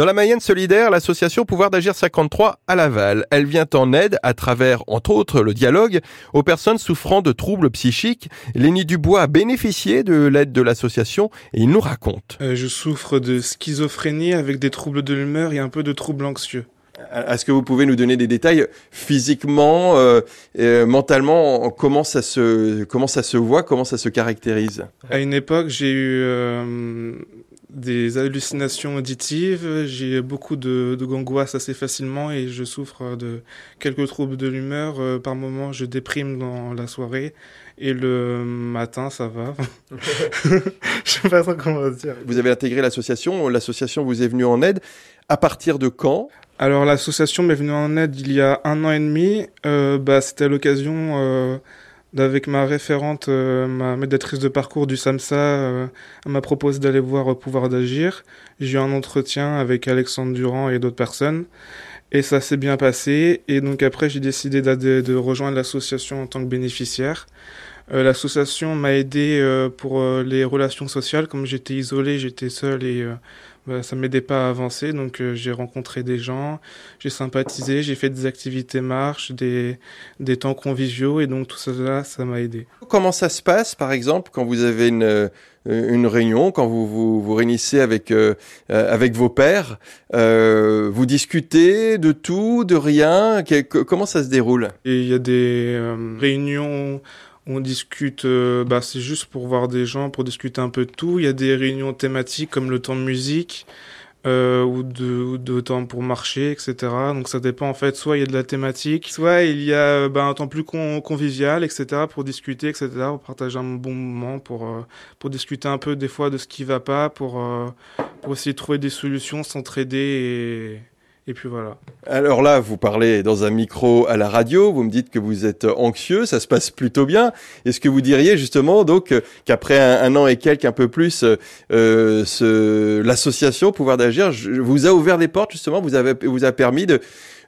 Dans la Mayenne solidaire, l'association Pouvoir d'agir 53 à Laval, elle vient en aide à travers, entre autres, le dialogue aux personnes souffrant de troubles psychiques. Lénie Dubois a bénéficié de l'aide de l'association et il nous raconte. Euh, je souffre de schizophrénie avec des troubles de l'humeur et un peu de troubles anxieux. Est-ce que vous pouvez nous donner des détails physiquement, euh, euh, mentalement, comment ça se comment ça se voit, comment ça se caractérise? À une époque, j'ai eu euh, des hallucinations auditives, j'ai beaucoup de, de assez facilement et je souffre de quelques troubles de l'humeur. par moments, je déprime dans la soirée et le matin, ça va. je sais pas trop comment dire. Vous avez intégré l'association, l'association vous est venue en aide. À partir de quand? Alors l'association m'est venue en aide il y a un an et demi. Euh, bah, C'était à l'occasion euh, d'avec ma référente, euh, ma médiatrice de parcours du SAMSA, euh, m'a proposé d'aller voir Pouvoir d'agir. J'ai eu un entretien avec Alexandre Durand et d'autres personnes. Et ça s'est bien passé. Et donc après, j'ai décidé de rejoindre l'association en tant que bénéficiaire. Euh, l'association m'a aidé pour les relations sociales. Comme j'étais isolé, j'étais seul et bah, ça m'aidait pas à avancer. Donc euh, j'ai rencontré des gens, j'ai sympathisé, j'ai fait des activités marches, des, des temps conviviaux et donc tout ça, ça m'a aidé. Comment ça se passe, par exemple, quand vous avez une, euh, une réunion, quand vous vous, vous réunissez avec, euh, avec vos pères, vous discutez de tout, de rien? Comment ça se déroule? Il y a des réunions on discute, euh, bah, c'est juste pour voir des gens, pour discuter un peu de tout. Il y a des réunions thématiques comme le temps de musique euh, ou, de, temps pour marcher, etc. Donc ça dépend en fait. Soit il y a de la thématique, soit il y a bah, un temps plus convivial, etc. Pour discuter, etc. Pour partager un bon moment, pour euh, pour discuter un peu des fois de ce qui va pas, pour pour essayer de trouver des solutions, s'entraider et et puis voilà. Alors là, vous parlez dans un micro à la radio, vous me dites que vous êtes anxieux, ça se passe plutôt bien. Est-ce que vous diriez justement donc qu'après un, an et quelques, un peu plus, euh, ce, l'association Pouvoir d'agir vous a ouvert des portes justement, vous avez vous a permis de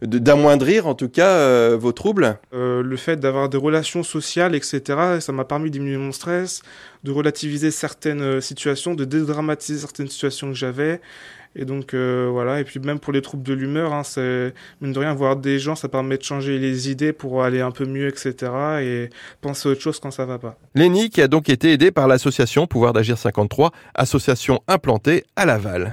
d'amoindrir en tout cas euh, vos troubles? Euh, Le fait d'avoir des relations sociales, etc., ça m'a permis de diminuer mon stress, de relativiser certaines situations, de dédramatiser certaines situations que j'avais et donc euh, voilà, et puis même pour les troubles de l'humeur, hein, c'est mine de rien voir des gens, ça permet de changer les idées pour aller un peu mieux, etc. Et penser autre chose quand ça va pas. Lénie qui a donc été aidé par l'association Pouvoir d'agir 53, association implantée à Laval.